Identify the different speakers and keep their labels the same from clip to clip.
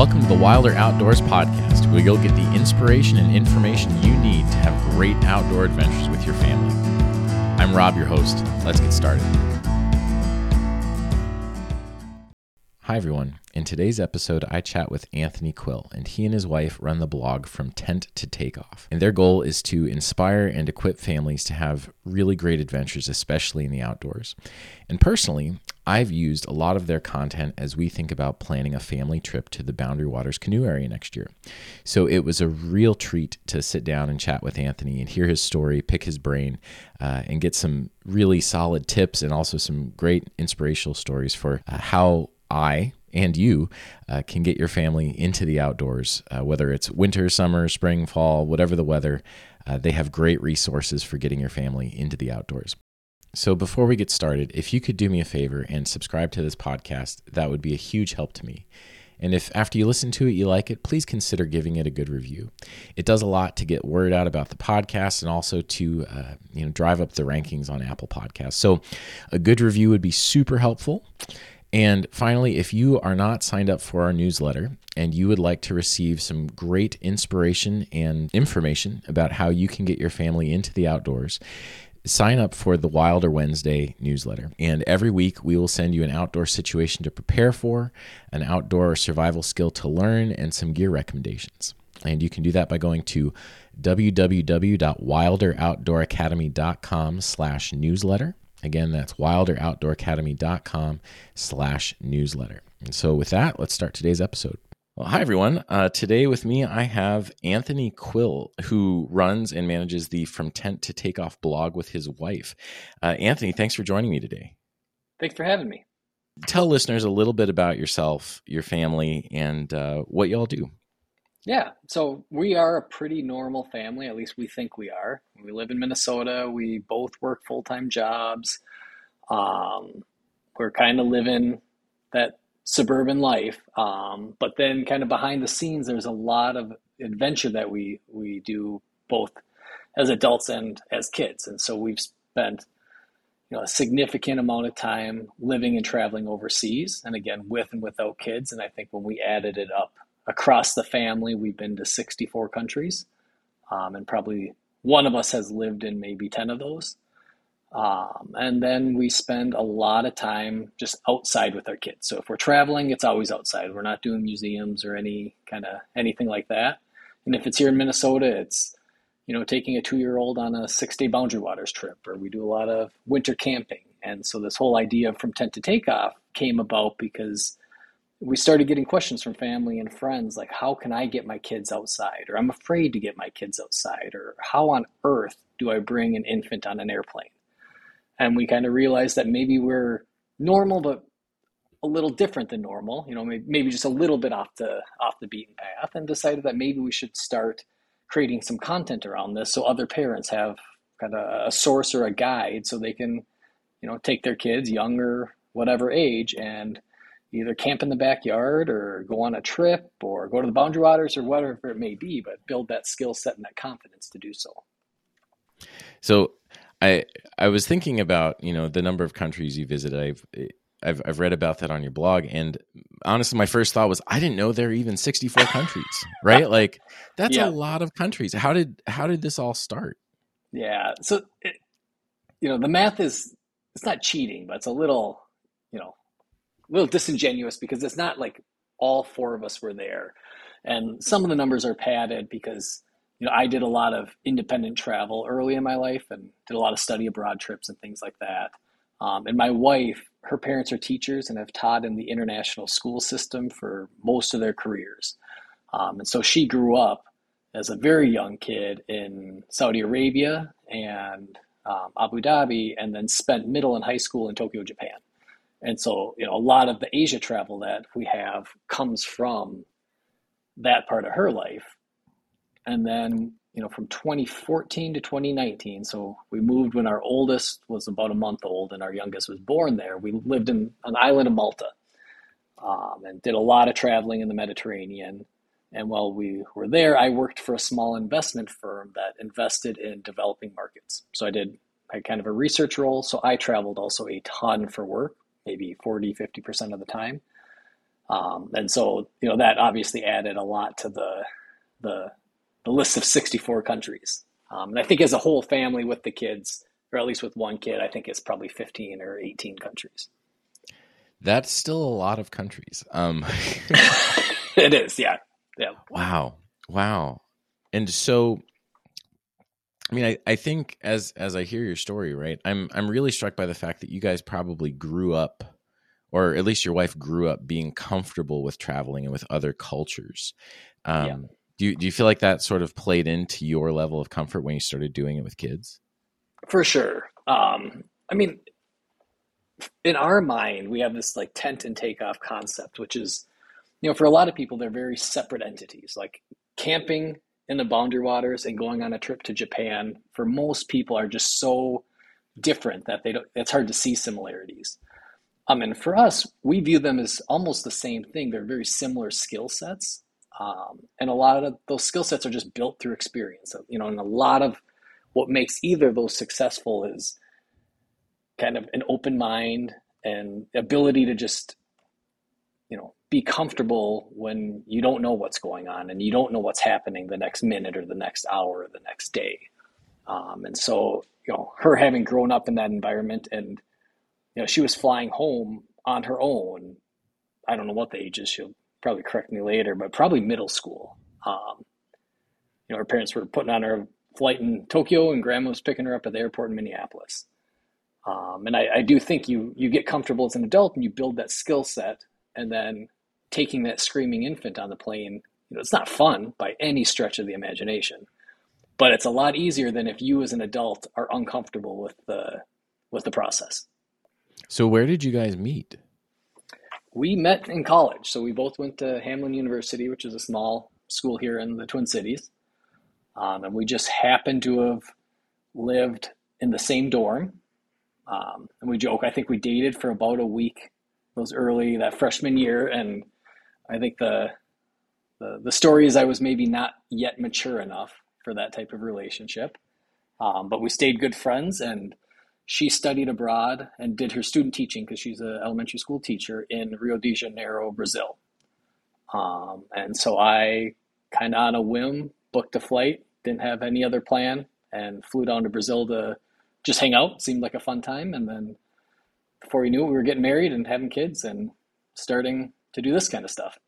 Speaker 1: Welcome to the Wilder Outdoors Podcast, where you'll get the inspiration and information you need to have great outdoor adventures with your family. I'm Rob, your host. Let's get started. Hi, everyone. In today's episode, I chat with Anthony Quill, and he and his wife run the blog From Tent to Takeoff. And their goal is to inspire and equip families to have really great adventures, especially in the outdoors. And personally, I've used a lot of their content as we think about planning a family trip to the Boundary Waters canoe area next year. So it was a real treat to sit down and chat with Anthony and hear his story, pick his brain, uh, and get some really solid tips and also some great inspirational stories for uh, how I and you uh, can get your family into the outdoors, uh, whether it's winter, summer, spring, fall, whatever the weather. Uh, they have great resources for getting your family into the outdoors. So, before we get started, if you could do me a favor and subscribe to this podcast, that would be a huge help to me. And if after you listen to it you like it, please consider giving it a good review. It does a lot to get word out about the podcast and also to uh, you know drive up the rankings on Apple Podcasts. So, a good review would be super helpful. And finally, if you are not signed up for our newsletter and you would like to receive some great inspiration and information about how you can get your family into the outdoors, sign up for the Wilder Wednesday newsletter. And every week we will send you an outdoor situation to prepare for, an outdoor survival skill to learn, and some gear recommendations. And you can do that by going to www.wilderoutdooracademy.com slash newsletter. Again, that's wilderoutdooracademy.com slash newsletter. And so with that, let's start today's episode. Well, hi, everyone. Uh, today with me, I have Anthony Quill, who runs and manages the From Tent to Takeoff blog with his wife. Uh, Anthony, thanks for joining me today.
Speaker 2: Thanks for having me.
Speaker 1: Tell listeners a little bit about yourself, your family, and uh, what y'all do.
Speaker 2: Yeah, so we are a pretty normal family, at least we think we are. We live in Minnesota. We both work full time jobs. Um, we're kind of living that suburban life, um, but then kind of behind the scenes, there's a lot of adventure that we we do both as adults and as kids, and so we've spent you know a significant amount of time living and traveling overseas, and again with and without kids. And I think when we added it up across the family, we've been to 64 countries, um, and probably one of us has lived in maybe 10 of those. Um, and then we spend a lot of time just outside with our kids. So if we're traveling, it's always outside. We're not doing museums or any kind of anything like that. And if it's here in Minnesota, it's you know taking a two-year-old on a six-day Boundary Waters trip, or we do a lot of winter camping. And so this whole idea from tent to takeoff came about because we started getting questions from family and friends like how can i get my kids outside? Or i'm afraid to get my kids outside. Or how on earth do i bring an infant on an airplane? And we kind of realized that maybe we're normal but a little different than normal you know maybe just a little bit off the off the beaten path and decided that maybe we should start creating some content around this so other parents have kind of a source or a guide so they can you know take their kids younger whatever age and either camp in the backyard or go on a trip or go to the boundary waters or whatever it may be, but build that skill set and that confidence to do so.
Speaker 1: So I I was thinking about, you know, the number of countries you visited. I've I've I've read about that on your blog and honestly my first thought was I didn't know there are even 64 countries, right? Like that's yeah. a lot of countries. How did how did this all start?
Speaker 2: Yeah. So it, you know, the math is it's not cheating, but it's a little, a little disingenuous because it's not like all four of us were there. And some of the numbers are padded because you know I did a lot of independent travel early in my life and did a lot of study abroad trips and things like that. Um, and my wife, her parents are teachers and have taught in the international school system for most of their careers. Um, and so she grew up as a very young kid in Saudi Arabia and um, Abu Dhabi, and then spent middle and high school in Tokyo, Japan. And so, you know, a lot of the Asia travel that we have comes from that part of her life. And then, you know, from 2014 to 2019, so we moved when our oldest was about a month old and our youngest was born there. We lived in an island of Malta um, and did a lot of traveling in the Mediterranean. And while we were there, I worked for a small investment firm that invested in developing markets. So I did I kind of a research role. So I traveled also a ton for work maybe 40, 50% of the time. Um, and so, you know, that obviously added a lot to the the the list of 64 countries. Um, and I think as a whole family with the kids, or at least with one kid, I think it's probably 15 or 18 countries.
Speaker 1: That's still a lot of countries. Um,
Speaker 2: it is, yeah, yeah.
Speaker 1: Wow, wow. And so, I mean, I, I think as as I hear your story, right, I'm I'm really struck by the fact that you guys probably grew up, or at least your wife grew up being comfortable with traveling and with other cultures. Um, yeah. Do you do you feel like that sort of played into your level of comfort when you started doing it with kids?
Speaker 2: For sure. Um, I mean, in our mind, we have this like tent and takeoff concept, which is, you know, for a lot of people, they're very separate entities. Like camping in the boundary waters and going on a trip to Japan, for most people, are just so different that they don't. It's hard to see similarities. Um, and for us, we view them as almost the same thing. They're very similar skill sets, um, and a lot of those skill sets are just built through experience. You know, and a lot of what makes either of those successful is kind of an open mind and ability to just you know be comfortable when you don't know what's going on and you don't know what's happening the next minute or the next hour or the next day. Um, and so you know her having grown up in that environment and you know she was flying home on her own. I don't know what the age is she'll probably correct me later but probably middle school. Um, you know her parents were putting on her flight in tokyo and grandma was picking her up at the airport in minneapolis. Um, and I, I do think you you get comfortable as an adult and you build that skill set, and then taking that screaming infant on the plane, you know, it's not fun by any stretch of the imagination, but it's a lot easier than if you as an adult are uncomfortable with the with the process.
Speaker 1: So where did you guys meet?
Speaker 2: We met in college. So we both went to Hamline University, which is a small school here in the Twin Cities. Um, and we just happened to have lived in the same dorm um, and we joke, I think we dated for about a week, those early, that freshman year. And I think the, the, the story is I was maybe not yet mature enough for that type of relationship. Um, but we stayed good friends and she studied abroad and did her student teaching because she's an elementary school teacher in Rio de Janeiro, Brazil. Um, and so I kind of on a whim booked a flight, didn't have any other plan, and flew down to Brazil to just hang out. Seemed like a fun time. And then before we knew it, we were getting married and having kids and starting to do this kind of stuff.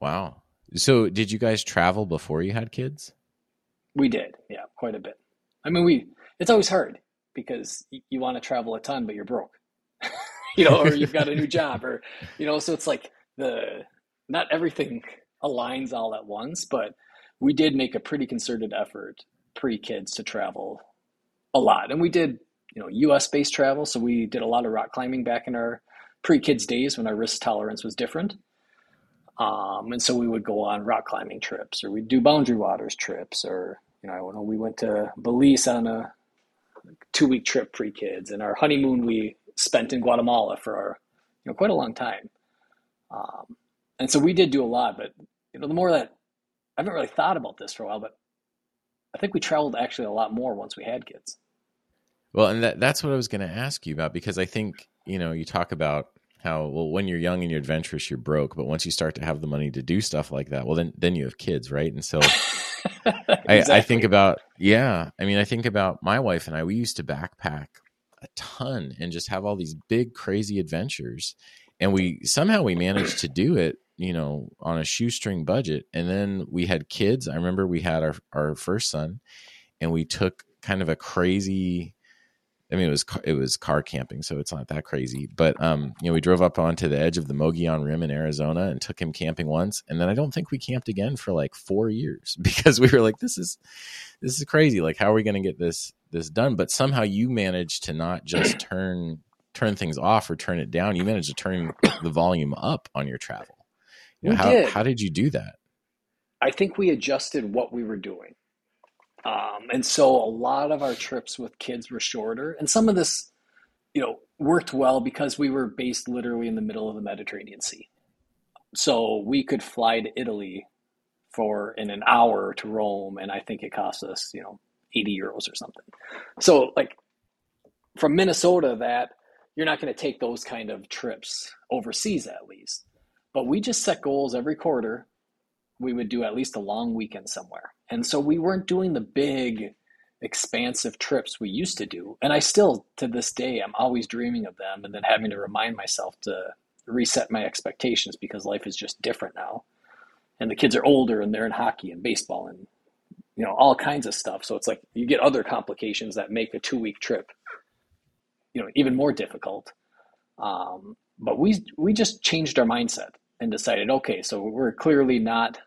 Speaker 1: Wow. So did you guys travel before you had kids?
Speaker 2: We did. Yeah, quite a bit. I mean, we, it's always hard because you, you want to travel a ton, but you're broke, you know, or you've got a new job or, you know, so it's like the, not everything aligns all at once, but we did make a pretty concerted effort pre kids to travel a lot. And we did, you know, US based travel. So we did a lot of rock climbing back in our pre kids days when our risk tolerance was different. Um, and so we would go on rock climbing trips or we'd do boundary waters trips or, you know, when we went to Belize on a two week trip pre kids and our honeymoon we spent in Guatemala for our, you know, quite a long time. Um, and so we did do a lot, but you know, the more that I haven't really thought about this for a while, but I think we traveled actually a lot more once we had kids.
Speaker 1: Well, and that, that's what I was going to ask you about because I think, you know, you talk about how, well, when you're young and you're adventurous, you're broke. But once you start to have the money to do stuff like that, well, then, then you have kids, right? And so exactly. I, I think about, yeah, I mean, I think about my wife and I, we used to backpack a ton and just have all these big, crazy adventures. And we somehow we managed to do it you know on a shoestring budget and then we had kids i remember we had our our first son and we took kind of a crazy I mean, it was it was car camping, so it's not that crazy. But um, you know, we drove up onto the edge of the Mogollon Rim in Arizona and took him camping once, and then I don't think we camped again for like four years because we were like, "This is this is crazy. Like, how are we going to get this this done?" But somehow you managed to not just turn turn things off or turn it down. You managed to turn the volume up on your travel. You know, how
Speaker 2: did.
Speaker 1: how did you do that?
Speaker 2: I think we adjusted what we were doing. Um, and so a lot of our trips with kids were shorter. And some of this, you know, worked well because we were based literally in the middle of the Mediterranean Sea. So we could fly to Italy for in an hour to Rome, and I think it cost us, you know, 80 euros or something. So like from Minnesota, that you're not going to take those kind of trips overseas at least. But we just set goals every quarter. We would do at least a long weekend somewhere. And so we weren't doing the big, expansive trips we used to do. And I still, to this day, I'm always dreaming of them and then having to remind myself to reset my expectations because life is just different now. And the kids are older and they're in hockey and baseball and you know all kinds of stuff. So it's like you get other complications that make a two week trip you know even more difficult. Um, but we we just changed our mindset and decided, okay, so we're clearly not,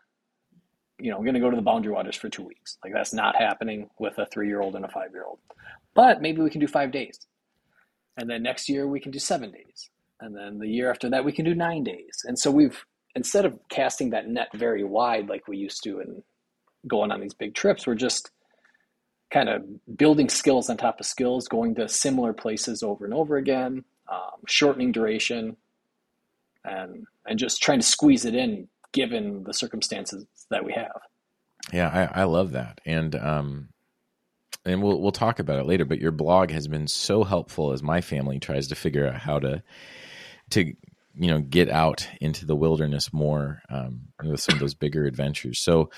Speaker 2: you know, we're going to go to the Boundary Waters for two weeks. Like that's not happening with a three year old and a five year old. But maybe we can do five days, and then next year we can do seven days, and then the year after that we can do nine days. And so we've instead of casting that net very wide like we used to and going on these big trips, we're just kind of building skills on top of skills, going to similar places over and over again, um, shortening duration, and and just trying to squeeze it in given the circumstances that we have.
Speaker 1: Yeah, I, I love that, and um, and we'll we'll talk about it later. But your blog has been so helpful as my family tries to figure out how to to you know get out into the wilderness more um, with some of those bigger adventures. So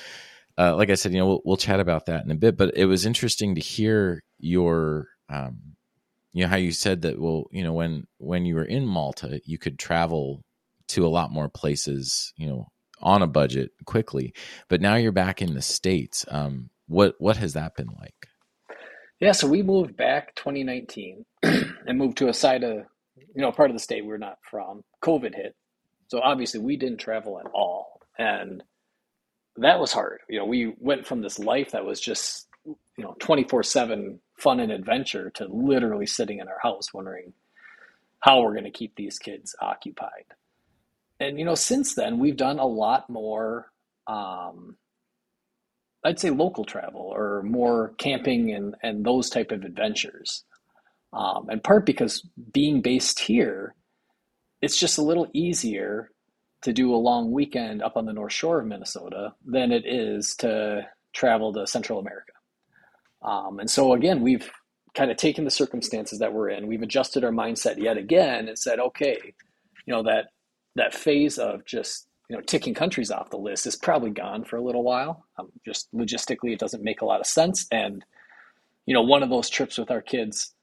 Speaker 1: uh, like I said, you know, we'll, we'll chat about that in a bit. But it was interesting to hear your, um, you know, how you said that. Well, you know, when when you were in Malta, you could travel to a lot more places, you know, on a budget quickly. But now you're back in the states. Um, what what has that been like?
Speaker 2: Yeah, so we moved back 2019 and moved to a side of, you know, part of the state we're not from. COVID hit, so obviously we didn't travel at all, and that was hard. You know, we went from this life that was just, you know, 24 7 fun and adventure to literally sitting in our house wondering how we're going to keep these kids occupied. And, you know, since then, we've done a lot more, um, I'd say local travel or more camping and, and those type of adventures. Um, in part because being based here, it's just a little easier to do a long weekend up on the North Shore of Minnesota than it is to travel to Central America. Um, and so, again, we've kind of taken the circumstances that we're in, we've adjusted our mindset yet again and said, okay, you know, that, that phase of just, you know, ticking countries off the list is probably gone for a little while. Um, just logistically, it doesn't make a lot of sense. And, you know, one of those trips with our kids,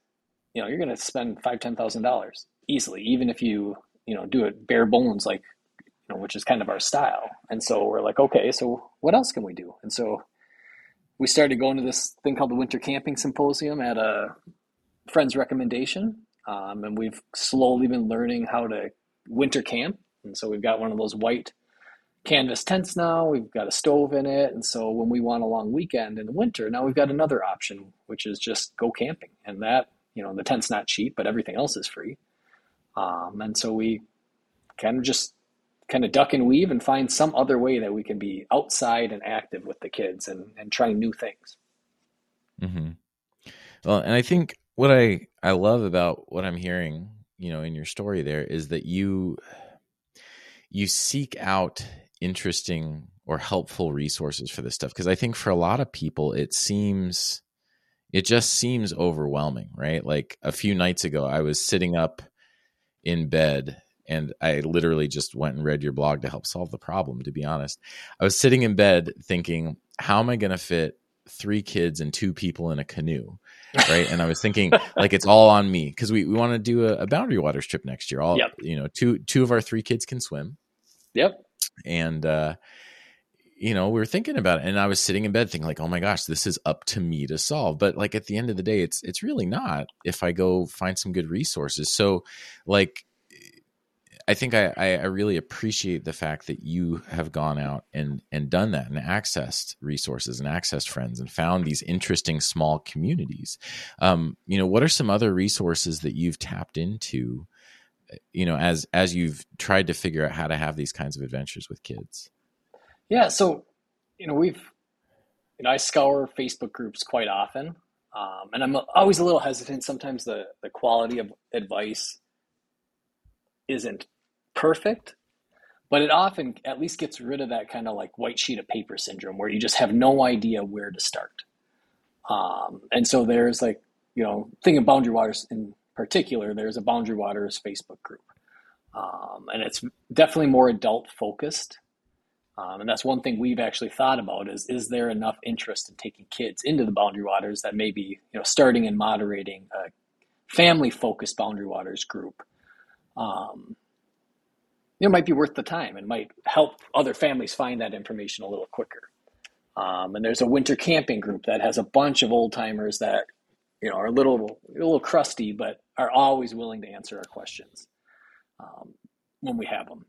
Speaker 2: you know, you're going to spend five, ten thousand dollars easily, even if you, you know, do it bare bones like you know, which is kind of our style. And so we're like, okay, so what else can we do? And so we started going to this thing called the Winter Camping Symposium at a friend's recommendation. Um, and we've slowly been learning how to winter camp. And so we've got one of those white canvas tents now. We've got a stove in it. And so when we want a long weekend in the winter, now we've got another option, which is just go camping. And that, you know, the tent's not cheap, but everything else is free. Um, and so we kind of just kind of duck and weave and find some other way that we can be outside and active with the kids and, and trying new things.
Speaker 1: Mm-hmm. Well, and I think what I, I love about what I'm hearing, you know, in your story there is that you, you seek out interesting or helpful resources for this stuff. Cause I think for a lot of people, it seems, it just seems overwhelming, right? Like a few nights ago, I was sitting up in bed and I literally just went and read your blog to help solve the problem. To be honest, I was sitting in bed thinking, how am I going to fit three kids and two people in a canoe? Right. and I was thinking like it's all on me because we, we want to do a, a, boundary waters trip next year. All, yep. you know, two, two of our three kids can swim.
Speaker 2: Yep.
Speaker 1: And, uh, you know, we were thinking about it and I was sitting in bed thinking like, oh my gosh, this is up to me to solve. But like at the end of the day, it's, it's really not if I go find some good resources. So like, I think I, I, really appreciate the fact that you have gone out and and done that and accessed resources and accessed friends and found these interesting small communities. Um, you know, what are some other resources that you've tapped into? You know, as as you've tried to figure out how to have these kinds of adventures with kids.
Speaker 2: Yeah, so you know we've you know I scour Facebook groups quite often, um, and I'm always a little hesitant. Sometimes the the quality of advice isn't perfect, but it often at least gets rid of that kind of like white sheet of paper syndrome where you just have no idea where to start. Um, and so there's like, you know, thinking boundary waters in particular, there's a Boundary Waters Facebook group. Um, and it's definitely more adult focused. Um, and that's one thing we've actually thought about is is there enough interest in taking kids into the Boundary Waters that maybe you know starting and moderating a family focused Boundary Waters group um, it might be worth the time and might help other families find that information a little quicker. Um, and there's a winter camping group that has a bunch of old timers that you know are a little a little crusty, but are always willing to answer our questions um, when we have them.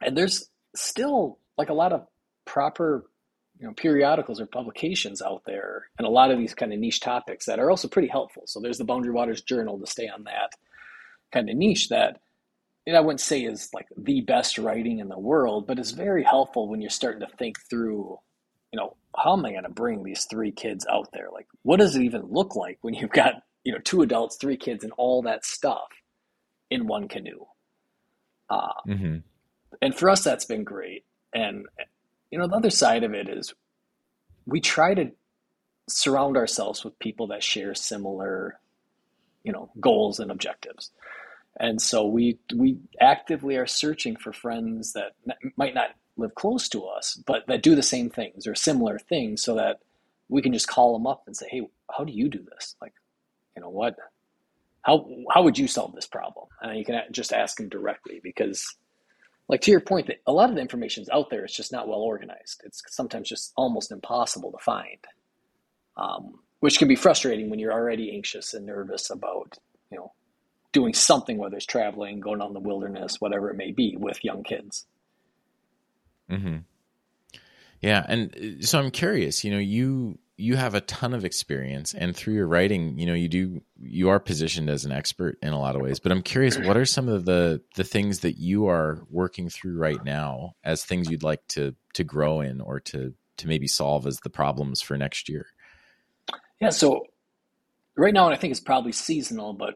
Speaker 2: And there's still like a lot of proper you know periodicals or publications out there, and a lot of these kind of niche topics that are also pretty helpful. So there's the Boundary Waters Journal to stay on that kind of niche that I wouldn't say is like the best writing in the world, but it's very helpful when you're starting to think through, you know, how am I going to bring these three kids out there? Like, what does it even look like when you've got, you know, two adults, three kids, and all that stuff in one canoe? Uh, mm-hmm. And for us, that's been great. And, you know, the other side of it is we try to surround ourselves with people that share similar, you know, goals and objectives. And so we we actively are searching for friends that might not live close to us, but that do the same things or similar things, so that we can just call them up and say, "Hey, how do you do this? Like, you know what? How how would you solve this problem?" And you can just ask them directly because, like to your point, that a lot of the information is out there. It's just not well organized. It's sometimes just almost impossible to find, um, which can be frustrating when you're already anxious and nervous about you know doing something, whether it's traveling, going in the wilderness, whatever it may be, with young kids.
Speaker 1: Hmm. Yeah, and uh, so I'm curious. You know, you you have a ton of experience, and through your writing, you know, you do you are positioned as an expert in a lot of ways. But I'm curious, what are some of the the things that you are working through right now as things you'd like to to grow in or to to maybe solve as the problems for next year?
Speaker 2: Yeah, so right now, and I think it's probably seasonal, but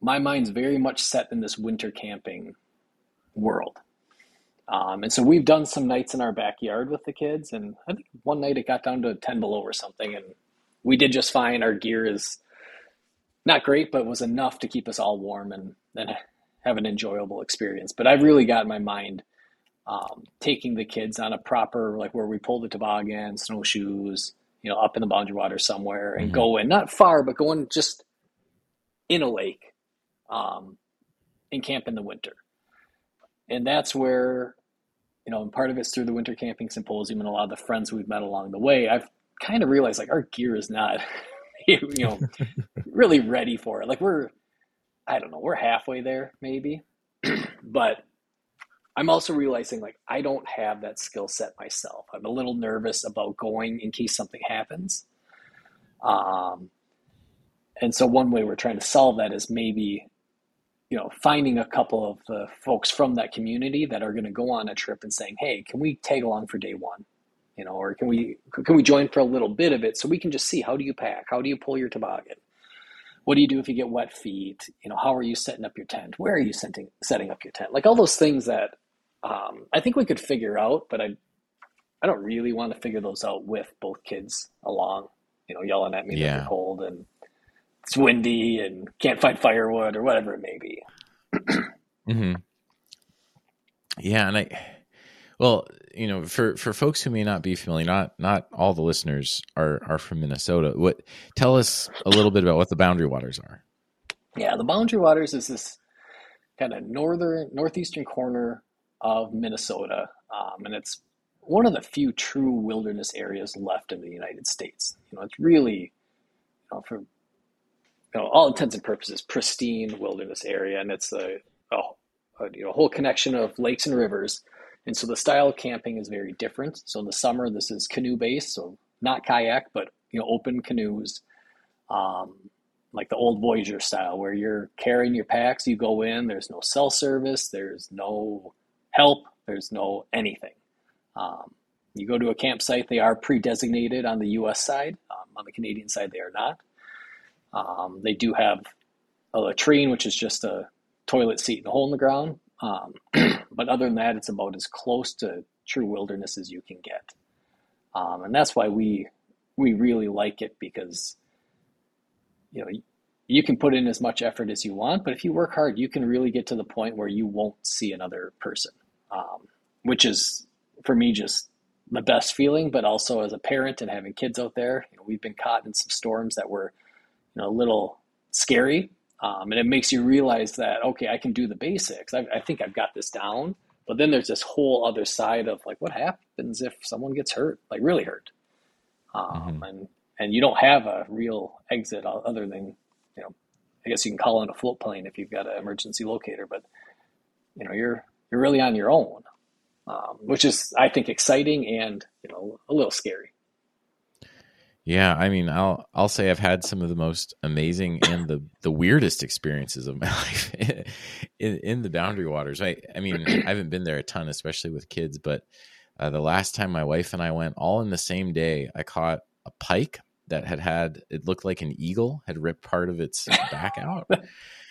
Speaker 2: my mind's very much set in this winter camping world. Um, and so we've done some nights in our backyard with the kids, and I think one night it got down to 10 below or something, and we did just fine. Our gear is not great, but was enough to keep us all warm and, and have an enjoyable experience. But I've really got my mind um, taking the kids on a proper, like where we pull the toboggan, snowshoes, you know, up in the boundary water somewhere and mm-hmm. go in, not far, but going just in a lake um, and camp in the winter. And that's where, you know, and part of it's through the Winter Camping Symposium and a lot of the friends we've met along the way, I've kind of realized like our gear is not, you know, really ready for it. Like we're, I don't know, we're halfway there maybe, but I'm also realizing like I don't have that skill set myself. I'm a little nervous about going in case something happens. Um, and so one way we're trying to solve that is maybe you know, finding a couple of the folks from that community that are going to go on a trip and saying, "Hey, can we tag along for day one?" You know, or can we can we join for a little bit of it so we can just see how do you pack, how do you pull your toboggan, what do you do if you get wet feet, you know, how are you setting up your tent, where are you setting setting up your tent, like all those things that um, I think we could figure out, but I I don't really want to figure those out with both kids along, you know, yelling at me yeah. that they're cold and it's windy and can't find firewood or whatever it may be.
Speaker 1: mm-hmm. Yeah, and I, well, you know, for for folks who may not be familiar, not not all the listeners are are from Minnesota. What tell us a little bit about what the Boundary Waters are?
Speaker 2: Yeah, the Boundary Waters is this kind of northern northeastern corner of Minnesota, um, and it's one of the few true wilderness areas left in the United States. You know, it's really, you know, for you know, all intents and purposes, pristine wilderness area, and it's a, a, a you know, whole connection of lakes and rivers. And so the style of camping is very different. So in the summer, this is canoe based, so not kayak, but you know, open canoes, um, like the old Voyageur style, where you're carrying your packs. You go in. There's no cell service. There's no help. There's no anything. Um, you go to a campsite. They are pre-designated on the U.S. side. Um, on the Canadian side, they are not. Um, they do have a latrine, which is just a toilet seat and a hole in the ground. Um, but other than that, it's about as close to true wilderness as you can get. Um, and that's why we we really like it because you know you can put in as much effort as you want, but if you work hard, you can really get to the point where you won't see another person, um, which is for me just the best feeling. But also as a parent and having kids out there, you know, we've been caught in some storms that were, you know, a little scary, um, and it makes you realize that okay, I can do the basics. I, I think I've got this down. But then there's this whole other side of like, what happens if someone gets hurt, like really hurt, um, mm-hmm. and and you don't have a real exit other than you know, I guess you can call in a float plane if you've got an emergency locator, but you know, you're you're really on your own, um, which is I think exciting and you know a little scary.
Speaker 1: Yeah, I mean, I'll I'll say I've had some of the most amazing and the the weirdest experiences of my life in in the Boundary Waters. I I mean, I haven't been there a ton, especially with kids, but uh, the last time my wife and I went, all in the same day, I caught a pike that had had it looked like an eagle had ripped part of its back out.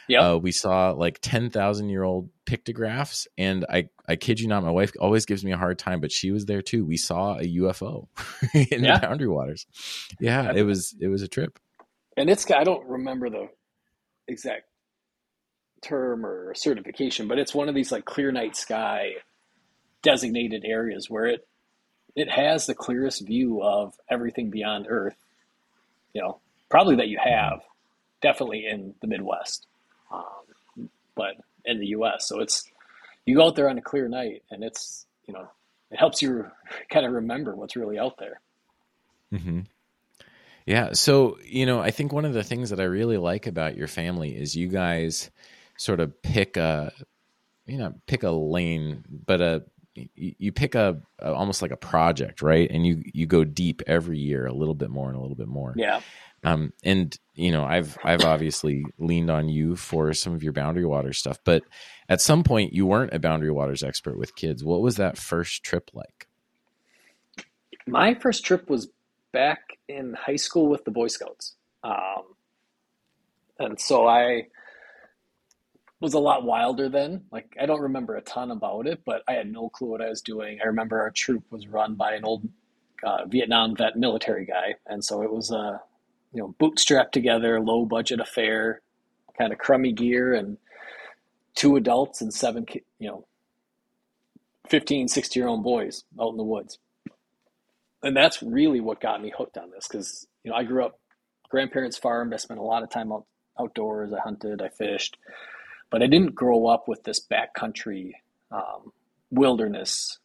Speaker 1: Yeah, uh, we saw like ten thousand year old pictographs, and I I kid you not, my wife always gives me a hard time, but she was there too. We saw a UFO in yeah. the Boundary Waters. Yeah, it was it was a trip.
Speaker 2: And it's I don't remember the exact term or certification, but it's one of these like clear night sky designated areas where it it has the clearest view of everything beyond Earth you know, probably that you have, definitely in the Midwest, but in the U.S. So it's you go out there on a clear night, and it's you know it helps you kind of remember what's really out there.
Speaker 1: Mm-hmm. Yeah. So you know, I think one of the things that I really like about your family is you guys sort of pick a you know pick a lane, but a you pick a, a, almost like a project, right? And you you go deep every year, a little bit more and a little bit more.
Speaker 2: Yeah.
Speaker 1: Um, and you know, I've I've obviously leaned on you for some of your boundary water stuff, but at some point you weren't a boundary waters expert with kids. What was that first trip like?
Speaker 2: My first trip was back in high school with the Boy Scouts, um, and so I was a lot wilder then. Like I don't remember a ton about it, but I had no clue what I was doing. I remember our troop was run by an old uh, Vietnam vet military guy, and so it was a you know bootstrapped together, low budget affair, kind of crummy gear, and two adults and seven you know 15, 16 year old boys out in the woods. And that's really what got me hooked on this because you know I grew up grandparents farmed. I spent a lot of time out outdoors. I hunted, I fished but I didn't grow up with this backcountry um, wilderness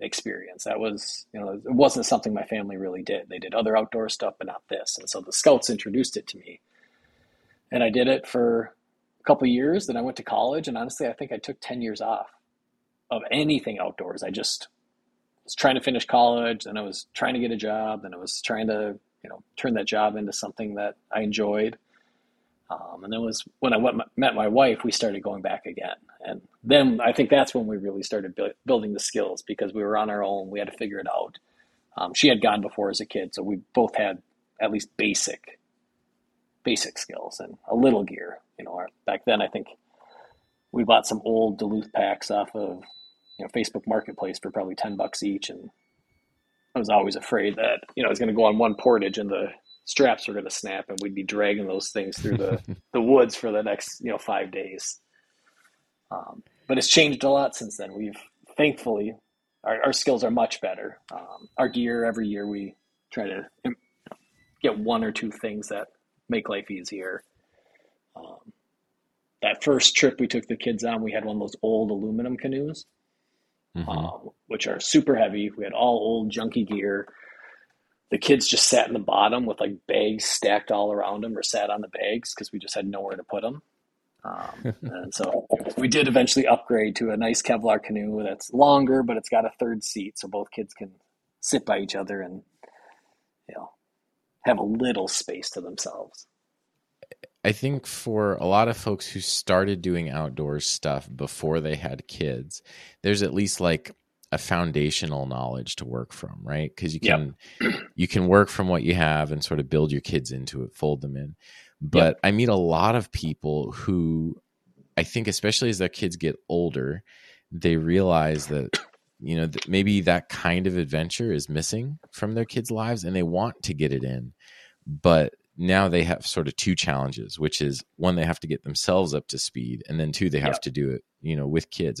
Speaker 2: experience. That was, you know, it wasn't something my family really did. They did other outdoor stuff, but not this. And so the scouts introduced it to me. And I did it for a couple years. Then I went to college. And honestly, I think I took 10 years off of anything outdoors. I just was trying to finish college. Then I was trying to get a job. Then I was trying to, you know, turn that job into something that I enjoyed. Um, and then was when I went, met my wife, we started going back again. And then I think that's when we really started bu- building the skills because we were on our own. We had to figure it out. Um, she had gone before as a kid, so we both had at least basic, basic skills and a little gear. You know, our, back then I think we bought some old Duluth packs off of you know Facebook Marketplace for probably ten bucks each, and I was always afraid that you know I was going to go on one portage and the straps were going to snap and we'd be dragging those things through the, the woods for the next you know five days. Um, but it's changed a lot since then. We've thankfully our, our skills are much better. Um, our gear every year we try to get one or two things that make life easier. Um, that first trip we took the kids on we had one of those old aluminum canoes mm-hmm. uh, which are super heavy. We had all old junky gear the kids just sat in the bottom with like bags stacked all around them or sat on the bags because we just had nowhere to put them. Um, and so we did eventually upgrade to a nice Kevlar canoe that's longer, but it's got a third seat so both kids can sit by each other and, you know, have a little space to themselves.
Speaker 1: I think for a lot of folks who started doing outdoor stuff before they had kids, there's at least like a foundational knowledge to work from, right? Because you can yep. you can work from what you have and sort of build your kids into it, fold them in. But yep. I meet a lot of people who I think, especially as their kids get older, they realize that you know th- maybe that kind of adventure is missing from their kids' lives, and they want to get it in, but now they have sort of two challenges, which is one, they have to get themselves up to speed, and then two, they have to do it, you know, with kids.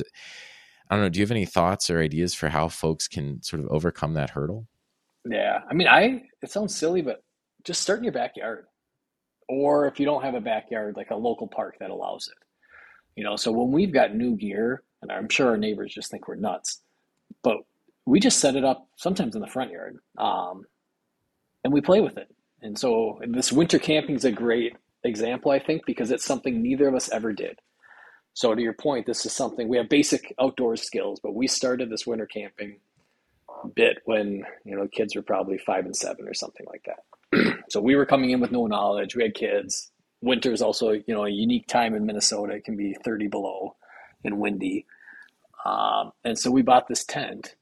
Speaker 1: I don't know. Do you have any thoughts or ideas for how folks can sort of overcome that hurdle?
Speaker 2: Yeah. I mean, I, it sounds silly, but just start in your backyard. Or if you don't have a backyard, like a local park that allows it. You know, so when we've got new gear, and I'm sure our neighbors just think we're nuts, but we just set it up sometimes in the front yard um, and we play with it. And so this winter camping is a great example, I think, because it's something neither of us ever did. So to your point, this is something we have basic outdoor skills, but we started this winter camping bit when you know kids were probably five and seven or something like that. so we were coming in with no knowledge. We had kids. Winter is also you know a unique time in Minnesota. It can be 30 below and windy. Um, and so we bought this tent,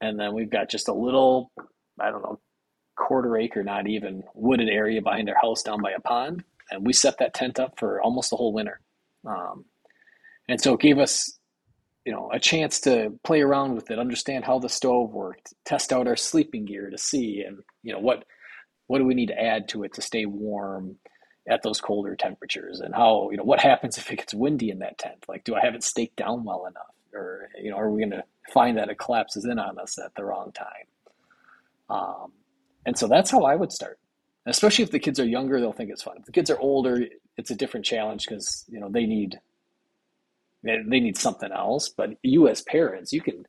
Speaker 2: and then we've got just a little, I don't know, quarter acre, not even wooded area behind our house down by a pond, and we set that tent up for almost the whole winter. Um, and so it gave us, you know, a chance to play around with it, understand how the stove worked, test out our sleeping gear to see, and you know what what do we need to add to it to stay warm at those colder temperatures, and how you know what happens if it gets windy in that tent. Like, do I have it staked down well enough, or you know, are we going to find that it collapses in on us at the wrong time? Um, and so that's how I would start. Especially if the kids are younger, they'll think it's fun. If the kids are older, it's a different challenge because you know they need they need something else. But you as parents, you can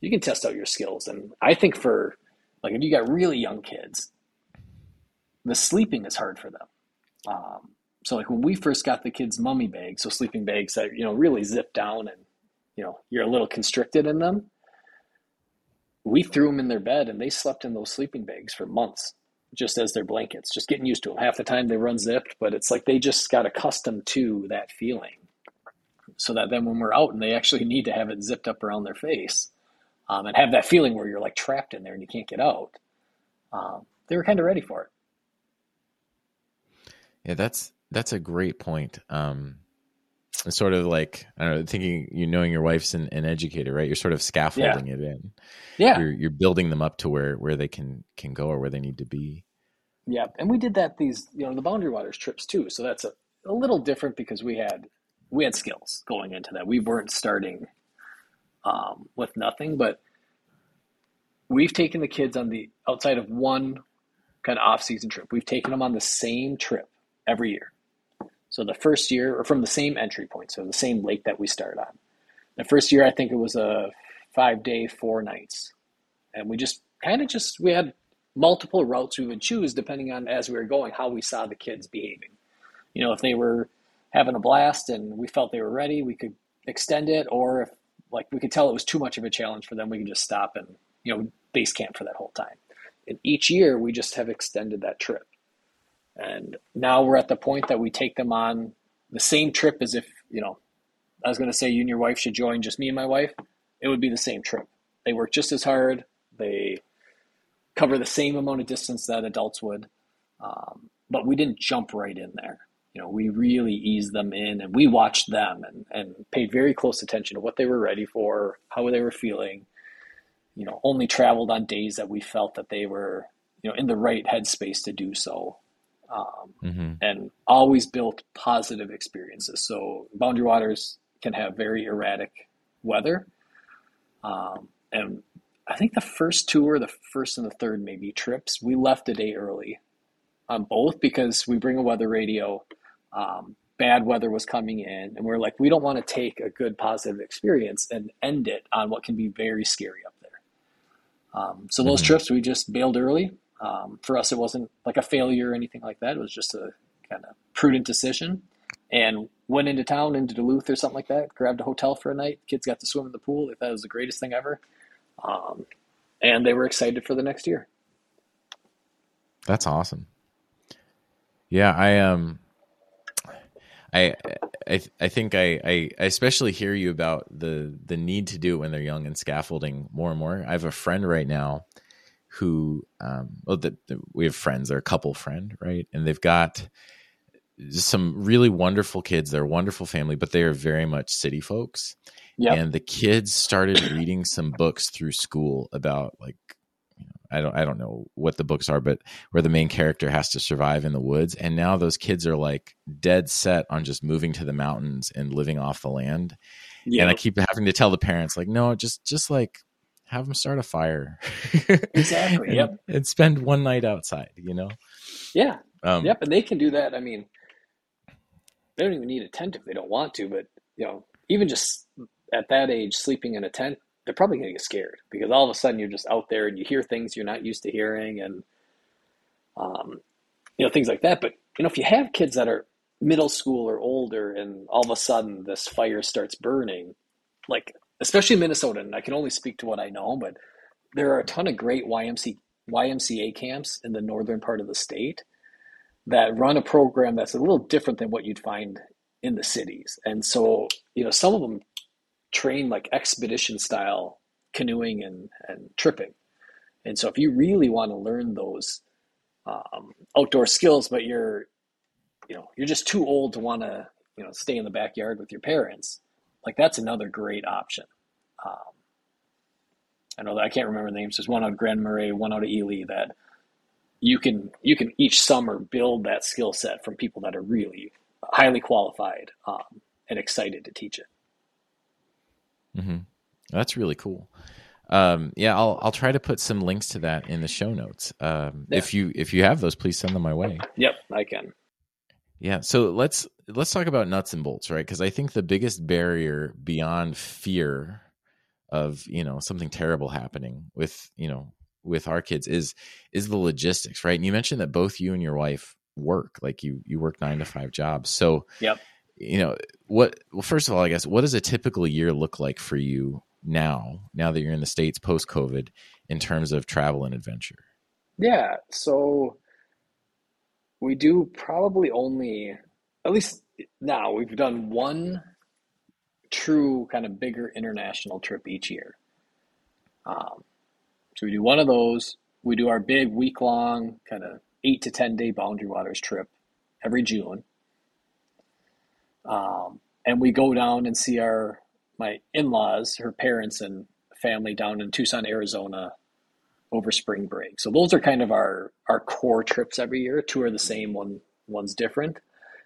Speaker 2: you can test out your skills. And I think for like if you got really young kids, the sleeping is hard for them. Um, so like when we first got the kids mummy bags, so sleeping bags that you know really zip down and you know you're a little constricted in them. We threw them in their bed and they slept in those sleeping bags for months, just as their blankets, just getting used to them. Half the time they run zipped, but it's like they just got accustomed to that feeling so that then when we're out and they actually need to have it zipped up around their face um, and have that feeling where you're like trapped in there and you can't get out, um, they were kind of ready for it.
Speaker 1: Yeah, that's that's a great point. Um, it's sort of like I don't know, thinking you knowing your wife's an, an educator, right? You're sort of scaffolding yeah. it in.
Speaker 2: Yeah,
Speaker 1: you're, you're building them up to where where they can can go or where they need to be.
Speaker 2: Yeah, and we did that these you know the Boundary Waters trips too. So that's a, a little different because we had we had skills going into that. We weren't starting um, with nothing, but we've taken the kids on the outside of one kind of off season trip. We've taken them on the same trip every year. So the first year, or from the same entry point, so the same lake that we started on. The first year, I think it was a five day, four nights, and we just kind of just we had multiple routes we would choose depending on as we were going how we saw the kids behaving. You know, if they were having a blast and we felt they were ready, we could extend it, or if like we could tell it was too much of a challenge for them, we could just stop and you know base camp for that whole time. And each year we just have extended that trip. And now we're at the point that we take them on the same trip as if, you know, I was going to say you and your wife should join just me and my wife. It would be the same trip. They work just as hard. They cover the same amount of distance that adults would. Um, but we didn't jump right in there you know, we really eased them in and we watched them and, and paid very close attention to what they were ready for, how they were feeling. You know, only traveled on days that we felt that they were, you know, in the right headspace to do so. Um, mm-hmm. And always built positive experiences. So Boundary Waters can have very erratic weather. Um, and I think the first two or the first and the third maybe trips, we left a day early on both because we bring a weather radio um, bad weather was coming in, and we're like, we don't want to take a good positive experience and end it on what can be very scary up there. Um, so those mm-hmm. trips, we just bailed early. Um, for us, it wasn't like a failure or anything like that. It was just a kind of prudent decision, and went into town, into Duluth or something like that. Grabbed a hotel for a night. Kids got to swim in the pool. They thought it was the greatest thing ever, um, and they were excited for the next year.
Speaker 1: That's awesome. Yeah, I um I I I think I, I especially hear you about the the need to do it when they're young and scaffolding more and more. I have a friend right now who um well the, the, we have friends, they're a couple friend, right? And they've got some really wonderful kids. They're a wonderful family, but they are very much city folks. Yep. And the kids started reading some books through school about like I don't I don't know what the books are, but where the main character has to survive in the woods, and now those kids are like dead set on just moving to the mountains and living off the land. Yeah. And I keep having to tell the parents like, no, just just like have them start a fire.
Speaker 2: exactly.
Speaker 1: and,
Speaker 2: yep.
Speaker 1: And spend one night outside. You know.
Speaker 2: Yeah. Um, yep. And they can do that. I mean, they don't even need a tent if they don't want to, but you know, even just at that age, sleeping in a tent they're probably going to get scared because all of a sudden you're just out there and you hear things you're not used to hearing and um, you know things like that. But you know if you have kids that are middle school or older and all of a sudden this fire starts burning like especially in minnesota and i can only speak to what i know but there are a ton of great YMC, ymca camps in the northern part of the state that run a program that's a little different than what you'd find in the cities. And so you know some of them train like expedition style canoeing and, and tripping. And so if you really want to learn those um, outdoor skills, but you're, you know, you're just too old to want to, you know, stay in the backyard with your parents, like that's another great option. Um, I know that I can't remember the names. There's one out of Grand Marais, one out of Ely that you can you can each summer build that skill set from people that are really highly qualified um, and excited to teach it.
Speaker 1: Mm-hmm. That's really cool. Um, yeah, I'll I'll try to put some links to that in the show notes. Um, yeah. If you if you have those, please send them my way.
Speaker 2: Yep, I can.
Speaker 1: Yeah, so let's let's talk about nuts and bolts, right? Because I think the biggest barrier beyond fear of you know something terrible happening with you know with our kids is is the logistics, right? And you mentioned that both you and your wife work, like you you work nine to five jobs. So
Speaker 2: yep
Speaker 1: you know what well first of all i guess what does a typical year look like for you now now that you're in the states post covid in terms of travel and adventure?
Speaker 2: Yeah so we do probably only at least now we've done one true kind of bigger international trip each year. Um, so we do one of those. We do our big week long kind of eight to ten day boundary waters trip every june um, and we go down and see our my in-laws, her parents and family down in Tucson, Arizona over spring break. So those are kind of our our core trips every year. Two are the same, one one's different.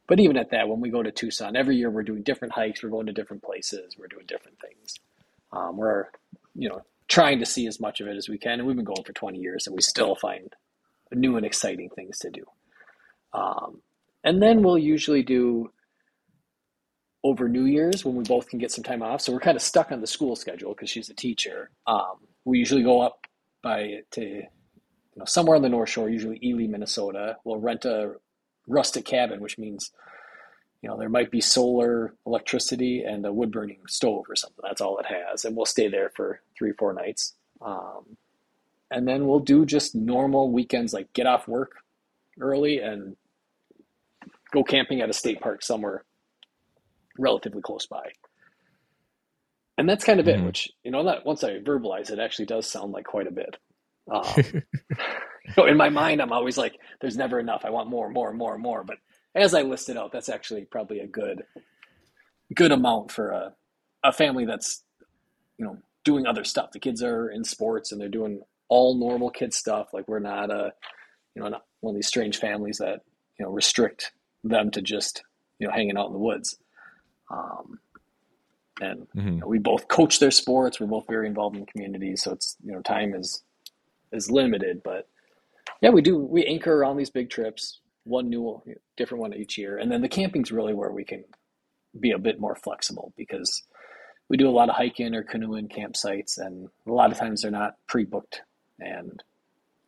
Speaker 2: But even at that, when we go to Tucson, every year we're doing different hikes, we're going to different places, we're doing different things. Um, we're, you know, trying to see as much of it as we can. And we've been going for 20 years and we still find new and exciting things to do. Um, and then we'll usually do over New Year's when we both can get some time off. So we're kind of stuck on the school schedule because she's a teacher. Um, we usually go up by to you know somewhere on the North Shore, usually Ely, Minnesota. We'll rent a rustic cabin, which means you know there might be solar electricity and a wood burning stove or something. That's all it has, and we'll stay there for three four nights. Um, and then we'll do just normal weekends, like get off work early and go camping at a state park somewhere relatively close by. And that's kind of mm-hmm. it, which, you know, that once I verbalize it, actually does sound like quite a bit. Um, so in my mind, I'm always like, there's never enough. I want more, more, more, more. But as I listed out, that's actually probably a good, good amount for a, a family that's, you know, doing other stuff. The kids are in sports and they're doing all normal kid stuff. Like we're not a, you know, not one of these strange families that, you know, restrict them to just, you know, hanging out in the woods. Um, and mm-hmm. you know, we both coach their sports. We're both very involved in the community, so it's you know time is is limited. But yeah, we do we anchor around these big trips, one new different one each year, and then the camping's really where we can be a bit more flexible because we do a lot of hiking or canoeing campsites, and a lot of times they're not pre-booked. And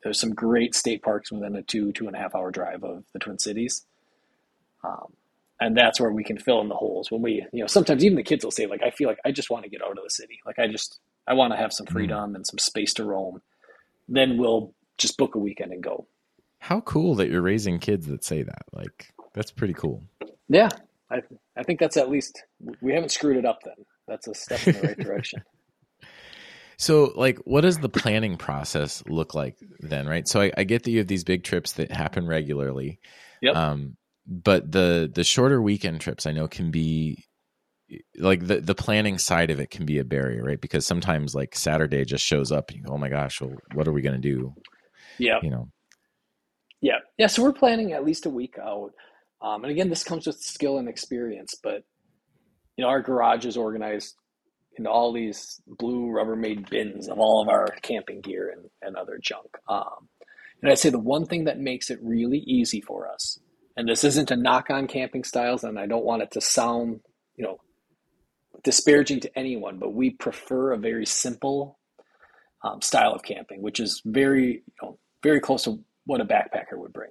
Speaker 2: there's some great state parks within a two two and a half hour drive of the Twin Cities. Um, and that's where we can fill in the holes when we you know sometimes even the kids will say like i feel like i just want to get out of the city. Like i just i want to have some mm-hmm. freedom mm. and some space to roam. Then we'll just book a weekend and go.
Speaker 1: How cool that you're raising kids that say that. Like that's pretty cool.
Speaker 2: Yeah. I i think that's at least we haven't screwed it up then. That's a step in the right direction.
Speaker 1: So like what does the planning process look like then right? So I, I get that you have these big trips that happen regularly.
Speaker 2: Yep.
Speaker 1: um but the the shorter weekend trips I know can be like the the planning side of it can be a barrier, right? Because sometimes like Saturday just shows up and you go, oh my gosh, well, what are we going to do?
Speaker 2: Yeah.
Speaker 1: You know.
Speaker 2: Yeah. Yeah. So we're planning at least a week out. Um, and again, this comes with skill and experience, but you know, our garage is organized into all these blue Rubbermaid bins of all of our camping gear and, and other junk. Um, and I'd say the one thing that makes it really easy for us, and this isn't a knock on camping styles, and I don't want it to sound, you know, disparaging to anyone, but we prefer a very simple um, style of camping, which is very, you know, very close to what a backpacker would bring.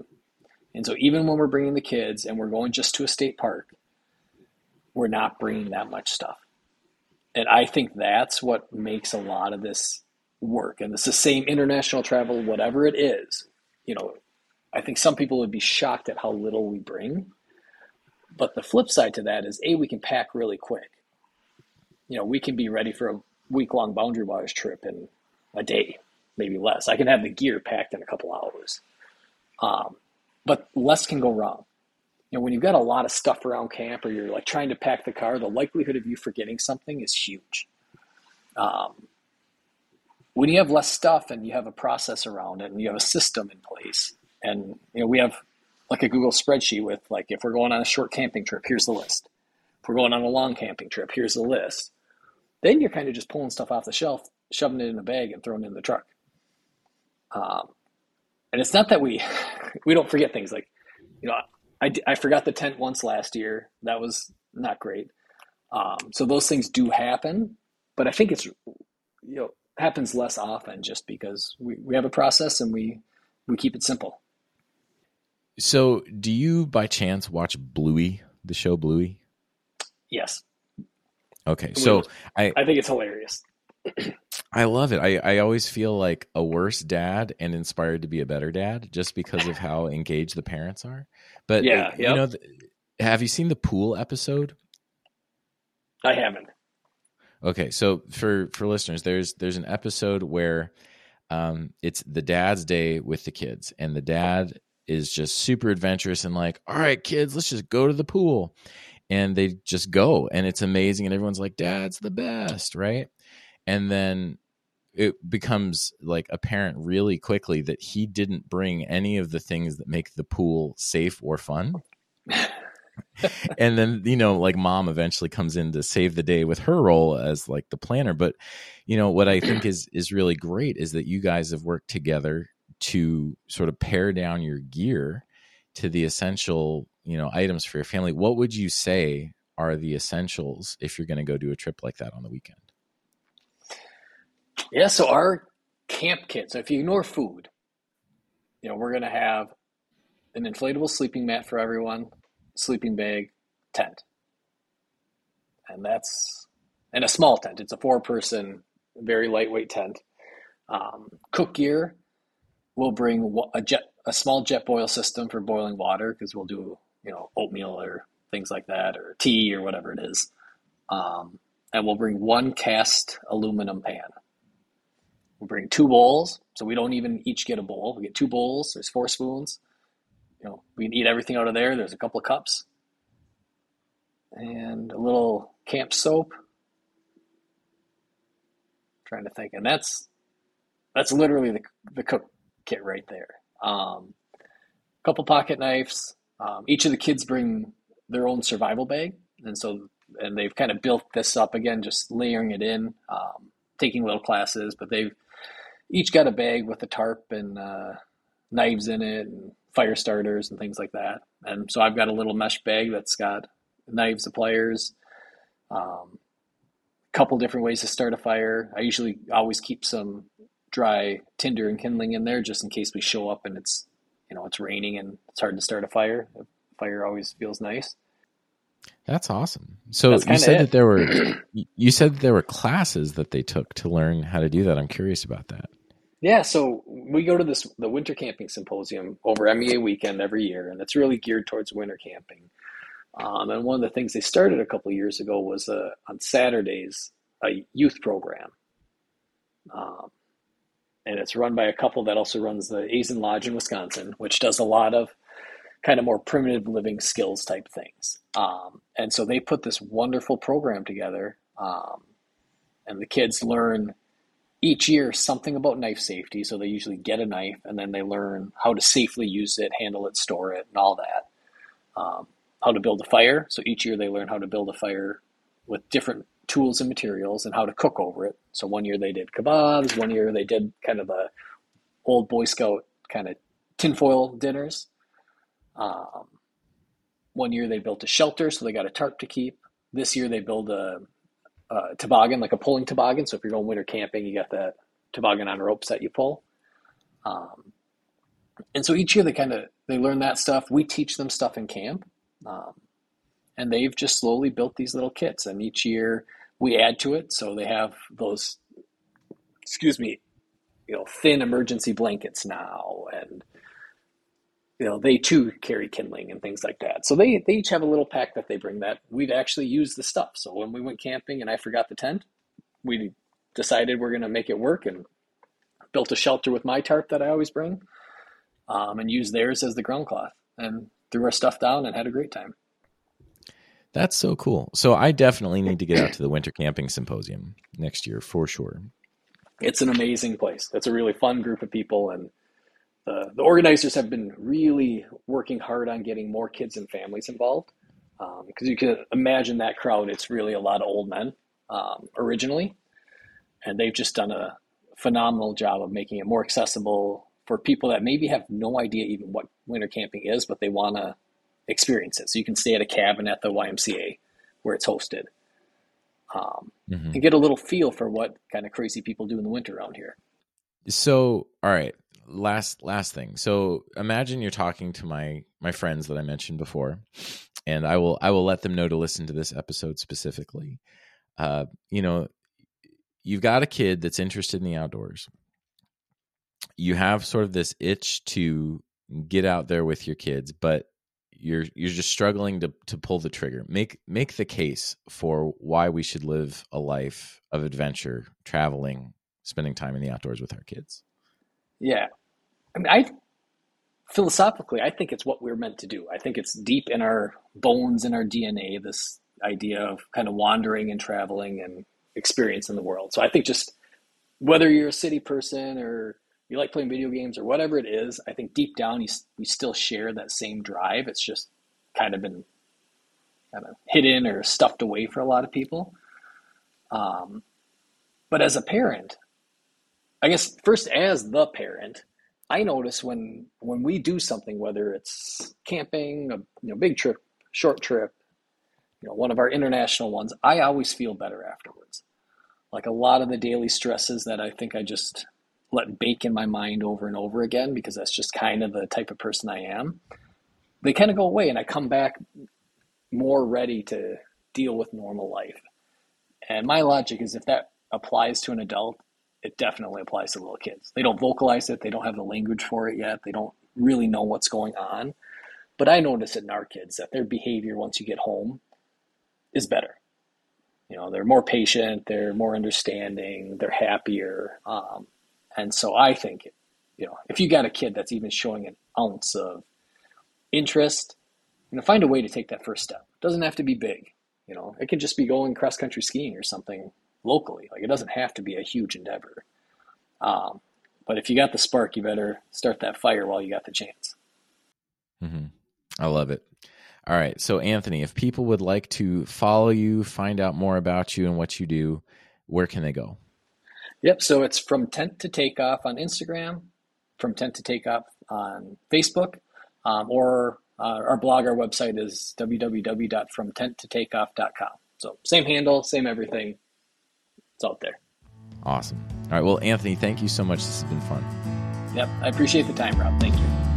Speaker 2: And so even when we're bringing the kids and we're going just to a state park, we're not bringing that much stuff. And I think that's what makes a lot of this work. And it's the same international travel, whatever it is. You know, I think some people would be shocked at how little we bring. But the flip side to that is A, we can pack really quick. You know, we can be ready for a week long boundary waters trip in a day, maybe less. I can have the gear packed in a couple hours. Um, but less can go wrong. You know, when you've got a lot of stuff around camp or you're like trying to pack the car, the likelihood of you forgetting something is huge. Um, when you have less stuff and you have a process around it and you have a system in place, and you know, we have like a Google spreadsheet with like if we're going on a short camping trip, here's the list. If we're going on a long camping trip, here's the list. Then you're kind of just pulling stuff off the shelf, shoving it in a bag, and throwing it in the truck. Um, and it's not that we we don't forget things like you know I, I forgot the tent once last year that was not great um, so those things do happen but i think it's you know happens less often just because we, we have a process and we we keep it simple
Speaker 1: so do you by chance watch bluey the show bluey
Speaker 2: yes
Speaker 1: okay bluey. so
Speaker 2: i i think it's hilarious
Speaker 1: I love it. I, I always feel like a worse dad and inspired to be a better dad just because of how engaged the parents are. But yeah, yep. you know, have you seen the pool episode?
Speaker 2: I haven't.
Speaker 1: Okay, so for for listeners, there's there's an episode where um, it's the dad's day with the kids, and the dad is just super adventurous and like, all right, kids, let's just go to the pool, and they just go, and it's amazing, and everyone's like, dad's the best, right? And then it becomes like apparent really quickly that he didn't bring any of the things that make the pool safe or fun. and then you know like mom eventually comes in to save the day with her role as like the planner but you know what i think is is really great is that you guys have worked together to sort of pare down your gear to the essential you know items for your family what would you say are the essentials if you're going to go do a trip like that on the weekend
Speaker 2: yeah, so our camp kit, so if you ignore food, you know, we're going to have an inflatable sleeping mat for everyone, sleeping bag, tent. And that's, and a small tent. It's a four person, very lightweight tent. Um, cook gear, we'll bring a jet, a small Jetboil system for boiling water because we'll do, you know, oatmeal or things like that, or tea or whatever it is. Um, and we'll bring one cast aluminum pan. We'll bring two bowls, so we don't even each get a bowl. We get two bowls. There's four spoons. You know, we can eat everything out of there. There's a couple of cups and a little camp soap. I'm trying to think, and that's that's literally the the cook kit right there. Um, a couple pocket knives. Um, each of the kids bring their own survival bag, and so and they've kind of built this up again, just layering it in, um, taking little classes, but they've each got a bag with a tarp and uh, knives in it and fire starters and things like that. And so I've got a little mesh bag that's got knives, pliers, um, a couple different ways to start a fire. I usually always keep some dry tinder and kindling in there just in case we show up and it's you know it's raining and it's hard to start a fire. A fire always feels nice.
Speaker 1: That's awesome. So That's you said it. that there were you said that there were classes that they took to learn how to do that. I'm curious about that.
Speaker 2: Yeah, so we go to this the winter camping symposium over MEA weekend every year, and it's really geared towards winter camping. Um, and one of the things they started a couple years ago was uh, on Saturdays a youth program, um, and it's run by a couple that also runs the Azen Lodge in Wisconsin, which does a lot of kind of more primitive living skills type things. Um, and so they put this wonderful program together, um, and the kids learn each year something about knife safety. So they usually get a knife and then they learn how to safely use it, handle it, store it, and all that. Um, how to build a fire. So each year they learn how to build a fire with different tools and materials and how to cook over it. So one year they did kebabs, one year they did kind of the old Boy Scout kind of tinfoil dinners. Um, one year they built a shelter, so they got a tarp to keep. This year they build a, a toboggan, like a pulling toboggan. So if you're going winter camping, you got that toboggan on ropes that you pull. Um, and so each year they kind of they learn that stuff. We teach them stuff in camp, um, and they've just slowly built these little kits. And each year we add to it, so they have those, excuse me, you know, thin emergency blankets now, and you know they too carry kindling and things like that. So they they each have a little pack that they bring that we've actually used the stuff. So when we went camping and I forgot the tent, we decided we're going to make it work and built a shelter with my tarp that I always bring, um, and used theirs as the ground cloth and threw our stuff down and had a great time.
Speaker 1: That's so cool. So I definitely need to get out to the winter camping symposium next year for sure.
Speaker 2: It's an amazing place. It's a really fun group of people and the, the organizers have been really working hard on getting more kids and families involved because um, you can imagine that crowd it's really a lot of old men um, originally and they've just done a phenomenal job of making it more accessible for people that maybe have no idea even what winter camping is but they want to experience it so you can stay at a cabin at the ymca where it's hosted um, mm-hmm. and get a little feel for what kind of crazy people do in the winter around here
Speaker 1: so all right last last thing. So imagine you're talking to my my friends that I mentioned before, and I will I will let them know to listen to this episode specifically. Uh, you know, you've got a kid that's interested in the outdoors. You have sort of this itch to get out there with your kids, but you're you're just struggling to to pull the trigger. Make make the case for why we should live a life of adventure, traveling, spending time in the outdoors with our kids.
Speaker 2: Yeah. I mean, I philosophically, I think it's what we're meant to do. I think it's deep in our bones, in our DNA, this idea of kind of wandering and traveling and experiencing the world. So I think just whether you're a city person or you like playing video games or whatever it is, I think deep down you, we still share that same drive. It's just kind of been kind of hidden or stuffed away for a lot of people. Um, but as a parent, I guess first as the parent, I notice when when we do something, whether it's camping, a you know, big trip, short trip, you know, one of our international ones, I always feel better afterwards. Like a lot of the daily stresses that I think I just let bake in my mind over and over again because that's just kind of the type of person I am. They kind of go away and I come back more ready to deal with normal life. And my logic is if that applies to an adult, it definitely applies to little kids. They don't vocalize it, they don't have the language for it yet, they don't really know what's going on. But I notice it in our kids that their behavior once you get home is better. You know, they're more patient, they're more understanding, they're happier. Um, and so I think, you know, if you got a kid that's even showing an ounce of interest, you know, find a way to take that first step. It doesn't have to be big. You know, it can just be going cross country skiing or something locally. Like it doesn't have to be a huge endeavor. Um, but if you got the spark, you better start that fire while you got the chance.
Speaker 1: Mm-hmm. I love it. All right. So, Anthony, if people would like to follow you, find out more about you and what you do, where can they go?
Speaker 2: Yep. So it's from tent to takeoff on Instagram, from tent to takeoff on Facebook, um, or uh, our blog, our website is www.fromtenttotakeoff.com. So same handle, same everything it's out there.
Speaker 1: Awesome. All right. Well, Anthony, thank you so much. This has been fun.
Speaker 2: Yep. I appreciate the time, Rob. Thank you.